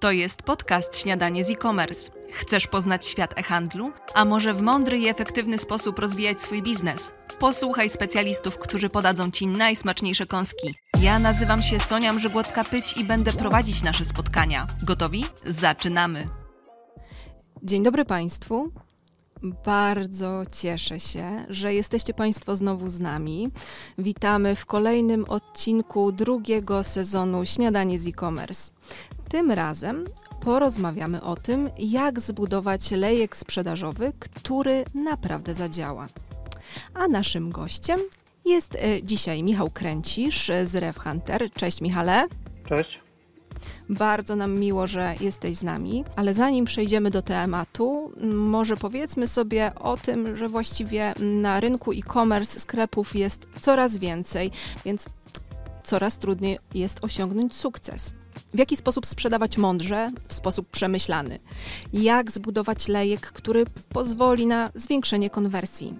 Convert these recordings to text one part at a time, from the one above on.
To jest podcast Śniadanie z e-commerce. Chcesz poznać świat e-handlu? A może w mądry i efektywny sposób rozwijać swój biznes? Posłuchaj specjalistów, którzy podadzą Ci najsmaczniejsze kąski. Ja nazywam się Sonia Mrzygłocka-Pyć i będę prowadzić nasze spotkania. Gotowi? Zaczynamy! Dzień dobry Państwu. Bardzo cieszę się, że jesteście Państwo znowu z nami. Witamy w kolejnym odcinku drugiego sezonu Śniadanie z e-commerce. Tym razem porozmawiamy o tym, jak zbudować lejek sprzedażowy, który naprawdę zadziała. A naszym gościem jest e, dzisiaj Michał Kręcisz z Rev Hunter. Cześć Michale. Cześć. Bardzo nam miło, że jesteś z nami, ale zanim przejdziemy do tematu, może powiedzmy sobie o tym, że właściwie na rynku e-commerce sklepów jest coraz więcej, więc coraz trudniej jest osiągnąć sukces. W jaki sposób sprzedawać mądrze, w sposób przemyślany? Jak zbudować lejek, który pozwoli na zwiększenie konwersji?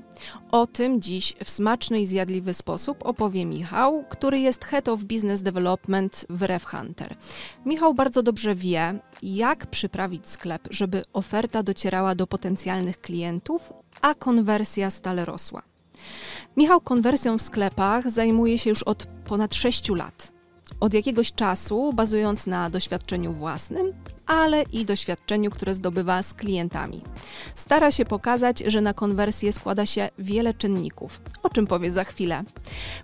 O tym dziś w smaczny i zjadliwy sposób opowie Michał, który jest Head of Business Development w RevHunter. Michał bardzo dobrze wie, jak przyprawić sklep, żeby oferta docierała do potencjalnych klientów, a konwersja stale rosła. Michał konwersją w sklepach zajmuje się już od ponad 6 lat od jakiegoś czasu, bazując na doświadczeniu własnym, ale i doświadczeniu, które zdobywa z klientami. Stara się pokazać, że na konwersję składa się wiele czynników, o czym powie za chwilę.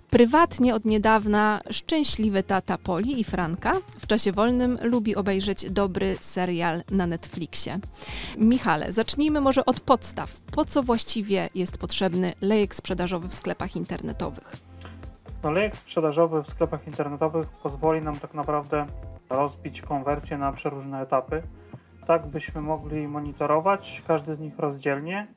Prywatnie od niedawna szczęśliwy tata Poli i Franka w czasie wolnym lubi obejrzeć dobry serial na Netflixie. Michale, zacznijmy może od podstaw. Po co właściwie jest potrzebny lejek sprzedażowy w sklepach internetowych? No, lejek sprzedażowy w sklepach internetowych pozwoli nam tak naprawdę rozbić konwersję na przeróżne etapy, tak byśmy mogli monitorować każdy z nich rozdzielnie,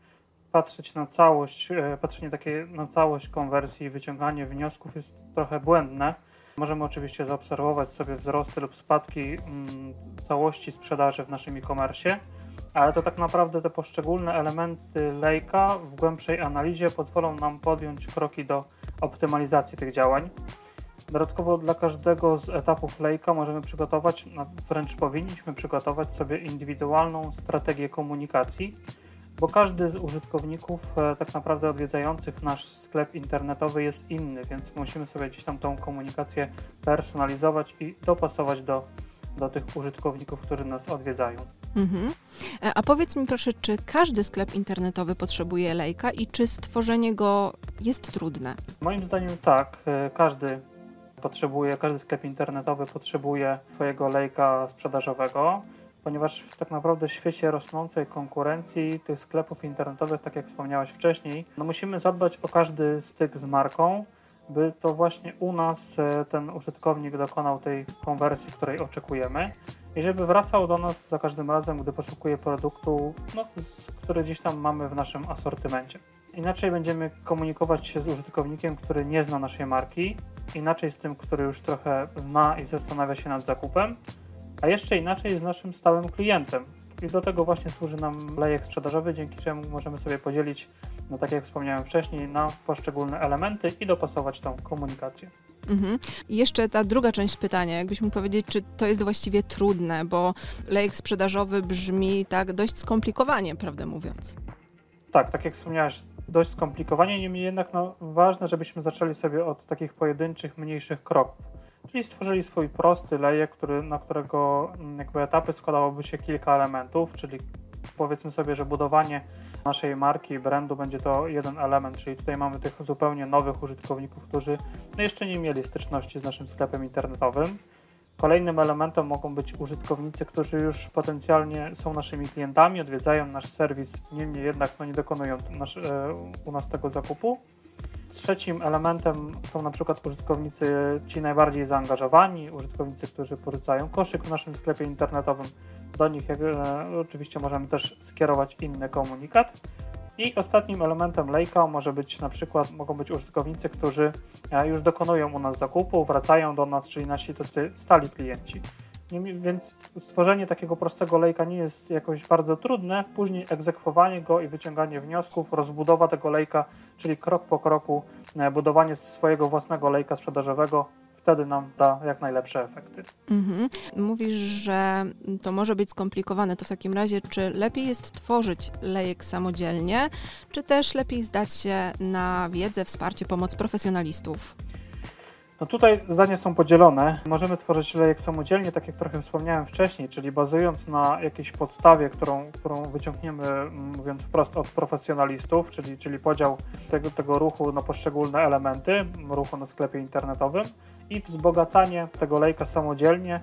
patrzeć na całość, e, patrzenie takie na całość konwersji i wyciąganie wniosków jest trochę błędne. Możemy oczywiście zaobserwować sobie wzrosty lub spadki mm, całości sprzedaży w naszym e-commerce, ale to tak naprawdę te poszczególne elementy lejka w głębszej analizie pozwolą nam podjąć kroki do optymalizacji tych działań. Dodatkowo dla każdego z etapów lejka możemy przygotować, wręcz powinniśmy przygotować sobie indywidualną strategię komunikacji, bo każdy z użytkowników e, tak naprawdę odwiedzających nasz sklep internetowy jest inny, więc musimy sobie gdzieś tam tą komunikację personalizować i dopasować do, do tych użytkowników, którzy nas odwiedzają. Mhm. E, a powiedz mi proszę, czy każdy sklep internetowy potrzebuje lejka i czy stworzenie go jest trudne? Moim zdaniem tak. E, każdy potrzebuje, każdy sklep internetowy potrzebuje swojego lejka sprzedażowego, ponieważ tak naprawdę w świecie rosnącej konkurencji tych sklepów internetowych, tak jak wspomniałaś wcześniej, no musimy zadbać o każdy styk z marką, by to właśnie u nas e, ten użytkownik dokonał tej konwersji, której oczekujemy i żeby wracał do nas za każdym razem, gdy poszukuje produktu, no, który gdzieś tam mamy w naszym asortymencie. Inaczej będziemy komunikować się z użytkownikiem, który nie zna naszej marki, inaczej z tym, który już trochę zna i zastanawia się nad zakupem, a jeszcze inaczej z naszym stałym klientem. I do tego właśnie służy nam lejek sprzedażowy, dzięki czemu możemy sobie podzielić, no tak jak wspomniałem wcześniej, na poszczególne elementy i dopasować tą komunikację. Mhm. I jeszcze ta druga część pytania, jakbyś mógł powiedzieć, czy to jest właściwie trudne, bo lejek sprzedażowy brzmi tak dość skomplikowanie, prawdę mówiąc. Tak, tak jak wspomniałeś, dość skomplikowanie, niemniej jednak no, ważne, żebyśmy zaczęli sobie od takich pojedynczych, mniejszych kroków. Czyli stworzyli swój prosty lejek, który, na którego mm, jakby etapy składałoby się kilka elementów, czyli powiedzmy sobie, że budowanie naszej marki i brandu będzie to jeden element, czyli tutaj mamy tych zupełnie nowych użytkowników, którzy no jeszcze nie mieli styczności z naszym sklepem internetowym. Kolejnym elementem mogą być użytkownicy, którzy już potencjalnie są naszymi klientami, odwiedzają nasz serwis, niemniej jednak no, nie dokonują nasz, e, u nas tego zakupu. Trzecim elementem są na przykład użytkownicy ci najbardziej zaangażowani, użytkownicy, którzy porzucają koszyk w naszym sklepie internetowym. Do nich jak, e, oczywiście możemy też skierować inny komunikat. I ostatnim elementem lejka może być na przykład, mogą być użytkownicy, którzy e, już dokonują u nas zakupu, wracają do nas, czyli nasi tacy stali klienci. Więc stworzenie takiego prostego lejka nie jest jakoś bardzo trudne. Później egzekwowanie go i wyciąganie wniosków, rozbudowa tego lejka, czyli krok po kroku e, budowanie swojego własnego lejka sprzedażowego wtedy nam da jak najlepsze efekty. Mhm. Mówisz, że to może być skomplikowane. To w takim razie, czy lepiej jest tworzyć lejek samodzielnie, czy też lepiej zdać się na wiedzę, wsparcie, pomoc profesjonalistów? No tutaj zdania są podzielone. Możemy tworzyć lejek samodzielnie, tak jak trochę wspomniałem wcześniej, czyli bazując na jakiejś podstawie, którą, którą wyciągniemy, mówiąc wprost, od profesjonalistów, czyli, czyli podział tego, tego ruchu na poszczególne elementy ruchu na sklepie internetowym i wzbogacanie tego lejka samodzielnie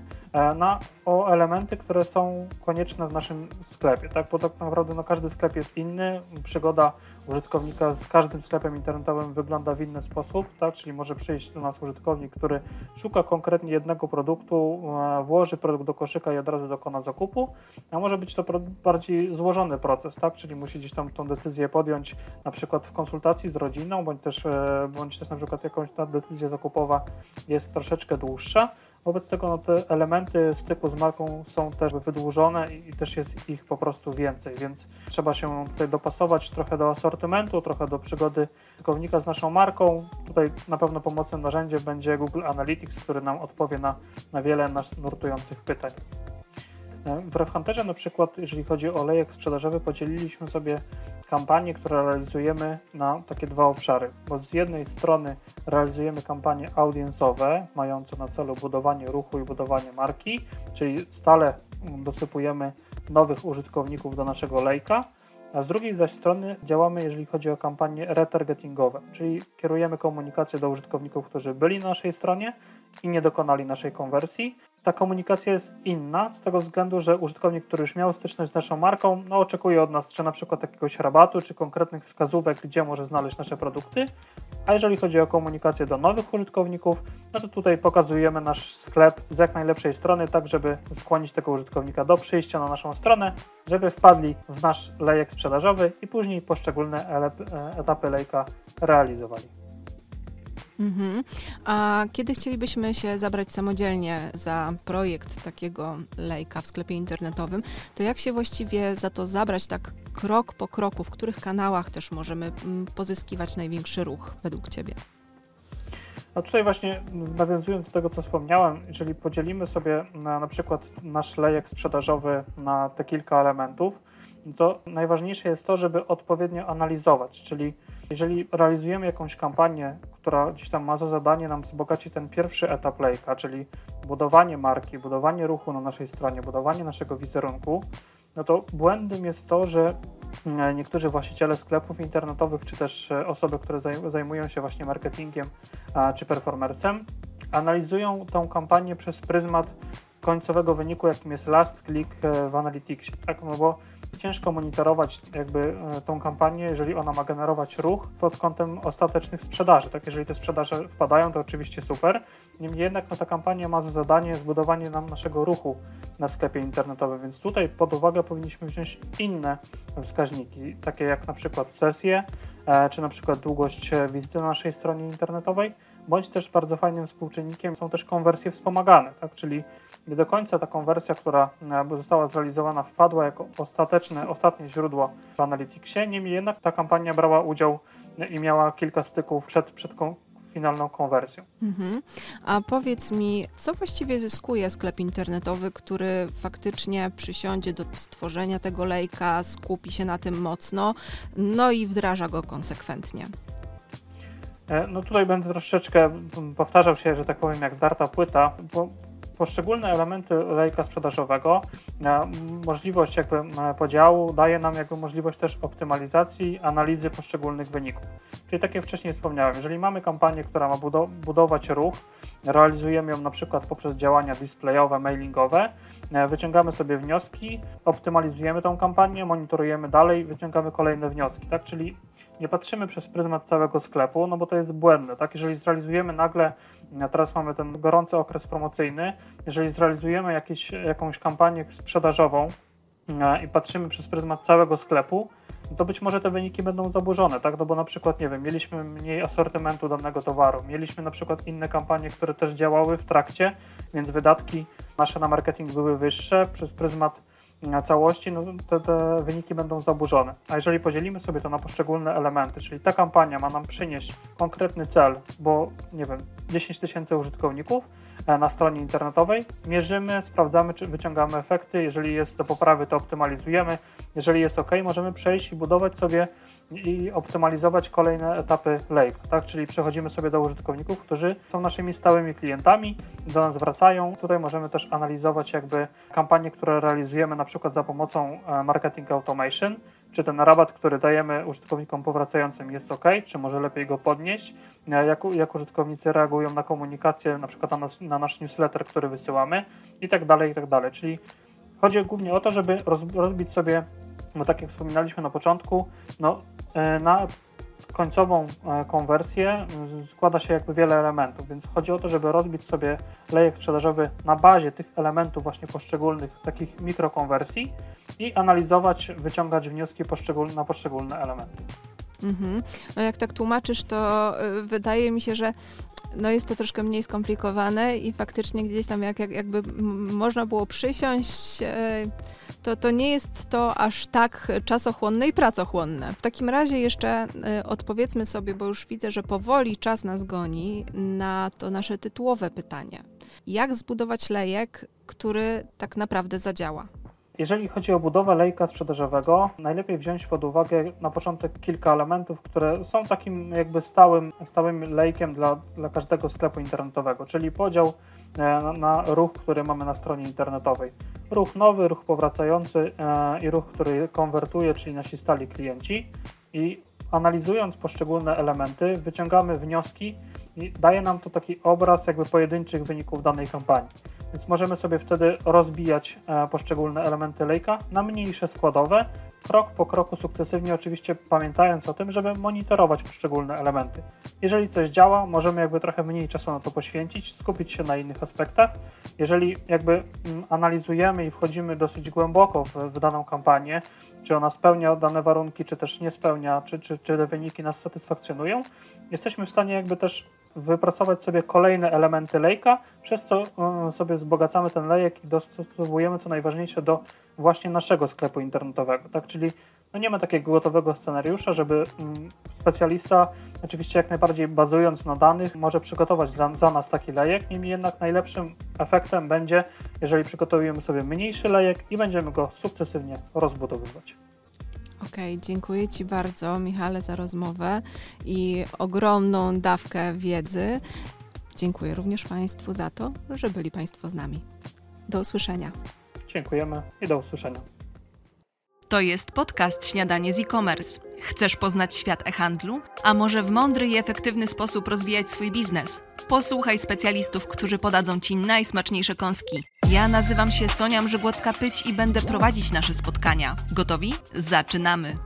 na, o elementy, które są konieczne w naszym sklepie, tak? bo tak naprawdę no, każdy sklep jest inny, przygoda użytkownika z każdym sklepem internetowym wygląda w inny sposób, tak? czyli może przyjść do nas użytkownik, który szuka konkretnie jednego produktu, e, włoży produkt do koszyka i od razu dokona zakupu, a może być to bardziej złożony proces, tak? czyli musi gdzieś tam tą decyzję podjąć na przykład w konsultacji z rodziną, bądź też, e, bądź też na przykład jakąś ta decyzja zakupowa jest troszeczkę dłuższa. Wobec tego no, te elementy styku z marką są też wydłużone i, też jest ich po prostu więcej, więc trzeba się tutaj dopasować trochę do asortymentu, trochę do przygody użytkownika z naszą marką. Tutaj na pewno pomocnym narzędziem będzie Google Analytics, który nam odpowie na, na wiele nas nurtujących pytań. W RefHunterze na przykład, jeżeli chodzi o lejek sprzedażowy, podzieliliśmy sobie kampanie, które realizujemy na takie dwa obszary, bo z jednej strony realizujemy kampanie audiensowe, mające na celu budowanie ruchu i budowanie marki, czyli stale dosypujemy nowych użytkowników do naszego lejka, a z drugiej zaś strony działamy, jeżeli chodzi o kampanie retargetingowe, czyli kierujemy komunikację do użytkowników, którzy byli na naszej stronie i nie dokonali naszej konwersji. Ta komunikacja jest inna z tego względu, że użytkownik, który już miał styczność z naszą marką, no oczekuje od nas czy na przykład jakiegoś rabatu, czy konkretnych wskazówek, gdzie może znaleźć nasze produkty. A jeżeli chodzi o komunikację do nowych użytkowników, no to tutaj pokazujemy nasz sklep z jak najlepszej strony, tak żeby skłonić tego użytkownika do przyjścia na naszą stronę, żeby wpadli w nasz lejek sprzedażowy i później poszczególne e, etapy lejka realizowali. Mhm. A kiedy chcielibyśmy się zabrać samodzielnie za projekt takiego lejka w sklepie internetowym, to jak się właściwie za to zabrać tak krok po kroku, w których kanałach też możemy mm, pozyskiwać największy ruch według Ciebie? No tutaj właśnie nawiązując do tego, co wspomniałem, jeżeli podzielimy sobie na, na przykład nasz lejek sprzedażowy na te kilka elementów, to najważniejsze jest to, żeby odpowiednio analizować, czyli jeżeli realizujemy jakąś kampanię, która gdzieś tam ma za zadanie nam wzbogacić ten pierwszy etap lejka, czyli budowanie marki, budowanie ruchu na naszej stronie, budowanie naszego wizerunku, no to błędem jest to, że e, niektórzy właściciele sklepów internetowych, czy też e, osoby, które zajmują się właśnie marketingiem czy performercem, analizują tą kampanię przez pryzmat końcowego wyniku, jakim jest last click e, w Analyticsie. Tak? No bo ciężko monitorować jakby e, tą kampanię, jeżeli ona ma generować ruch pod kątem ostatecznych sprzedaży. Tak, jeżeli te sprzedaże wpadają, to oczywiście super. Niemniej jednak no, ta kampania ma za zadanie zbudowanie nam naszego ruchu na sklepie internetowym, więc tutaj pod uwagę powinniśmy wziąć inne wskaźniki, takie jak na przykład sesje, e, czy na przykład długość wizyty na naszej stronie internetowej, bądź też bardzo fajnym współczynnikiem są też konwersje wspomagane, tak? czyli nie do końca ta konwersja, która e, została zrealizowana, wpadła jako ostateczne, ostatnie źródło w Analyticsie, niemniej jednak ta kampania brała udział i miała kilka styków przed, przed finalną konwersją. Mhm. A powiedz mi, co właściwie zyskuje sklep internetowy, który faktycznie przysiądzie do stworzenia tego lejka, skupi się na tym mocno, no i wdraża go konsekwentnie? E, no tutaj będę troszeczkę powtarzał się, że tak powiem, jak zdarta płyta, bo poszczególne elementy lejka sprzedażowego, e, możliwość jakby e, podziału daje nam jakby możliwość też optymalizacji, analizy poszczególnych wyników. Czyli tak jak wcześniej wspomniałem, jeżeli mamy kampanię, która ma budować ruch, realizujemy ją na przykład poprzez działania displayowe, mailingowe, e, wyciągamy sobie wnioski, optymalizujemy tą kampanię, monitorujemy dalej, wyciągamy kolejne wnioski, tak? Czyli nie patrzymy przez pryzmat całego sklepu, no bo to jest błędne, tak? Jeżeli zrealizujemy nagle, teraz mamy ten gorący okres promocyjny, jeżeli zrealizujemy jakieś, jakąś kampanię sprzedażową e, i patrzymy przez pryzmat całego sklepu, to być może te wyniki będą zaburzone, tak? No bo na przykład, nie wiem, mieliśmy mniej asortymentu danego towaru, mieliśmy na przykład inne kampanie, które też działały w trakcie, więc wydatki nasze na marketing były wyższe przez pryzmat całości, no te, te wyniki będą zaburzone. A jeżeli podzielimy sobie to na poszczególne elementy, czyli ta kampania ma nam przynieść konkretny cel, bo nie wiem, 10 tysięcy użytkowników e, na stronie internetowej, mierzymy, sprawdzamy, czy wyciągamy efekty. Jeżeli jest do poprawy, to optymalizujemy. Jeżeli jest ok, możemy przejść i budować sobie i optymalizować kolejne etapy Lake, tak? Czyli przechodzimy sobie do użytkowników, którzy są naszymi stałymi klientami, do nas wracają. Tutaj możemy też analizować jakby kampanie, które realizujemy na przykład za pomocą e, marketing automation, czy ten rabat, który dajemy użytkownikom powracającym jest ok, czy może lepiej go podnieść, e, jak, jak użytkownicy reagują na komunikację, na przykład na, nas, na nasz newsletter, który wysyłamy i tak dalej, i tak dalej. Czyli chodzi głównie o to, żeby roz, rozbić sobie bo tak jak wspominaliśmy na początku, no, na końcową e, konwersję składa się jakby wiele elementów, więc chodzi o to, żeby rozbić sobie lejek sprzedażowy na bazie tych elementów właśnie poszczególnych takich mikrokonwersji i analizować, wyciągać wnioski na poszczególne elementy. Mhm. No jak tak tłumaczysz, to e, wydaje mi się, że no jest to troszkę mniej skomplikowane i faktycznie gdzieś tam jak, jak jakby można było przysiąść, e, to, to nie jest to aż tak czasochłonne i pracochłonne. W takim razie jeszcze e, odpowiedzmy sobie, bo już widzę, że powoli czas nas goni na to nasze tytułowe pytanie. Jak zbudować lejek, który tak naprawdę zadziała? Jeżeli chodzi o budowę lejka sprzedażowego, najlepiej wziąć pod uwagę na początek kilka elementów, które są takim jakby stałym, stałym lejkiem dla, dla każdego sklepu internetowego, czyli podział e, na, na ruch, który mamy na stronie internetowej. Ruch nowy, ruch powracający e, i ruch, który konwertuje, czyli nasi stali klienci. I analizując poszczególne elementy, wyciągamy wnioski i daje nam to taki obraz jakby pojedynczych wyników danej kampanii. Więc możemy sobie wtedy rozbijać e, poszczególne elementy lejka na mniejsze składowe, krok po kroku sukcesywnie, oczywiście pamiętając o tym, żeby monitorować poszczególne elementy. Jeżeli coś działa, możemy jakby trochę mniej czasu na to poświęcić, skupić się na innych aspektach. Jeżeli jakby mm, analizujemy i wchodzimy dosyć głęboko w, w daną kampanię, czy ona spełnia dane warunki, czy też nie spełnia, czy, czy, czy te wyniki nas satysfakcjonują, jesteśmy w stanie jakby też wypracować sobie kolejne elementy lejka, przez co e, sobie wzbogacamy ten lejek i dostosowujemy co najważniejsze do właśnie naszego sklepu internetowego. Tak? Czyli no nie ma takiego gotowego scenariusza, żeby mm, specjalista, oczywiście jak najbardziej bazując na danych, może przygotować za, za nas taki lejek. Niemniej jednak najlepszym efektem będzie, jeżeli przygotowujemy sobie mniejszy lejek i będziemy go sukcesywnie rozbudowywać. Okej, okay, dziękuję Ci bardzo, Michale, za rozmowę i ogromną dawkę wiedzy. Dziękuję również Państwu za to, że byli Państwo z nami. Do usłyszenia. Dziękujemy i do usłyszenia. To jest podcast Śniadanie z e-commerce. Chcesz poznać świat e-handlu? A może w mądry i efektywny sposób rozwijać swój biznes? Posłuchaj specjalistów, którzy podadzą Ci najsmaczniejsze kąski. Ja nazywam się Sonia Mrzygłocka-Pyć i będę prowadzić nasze spotkania. Gotowi? Zaczynamy!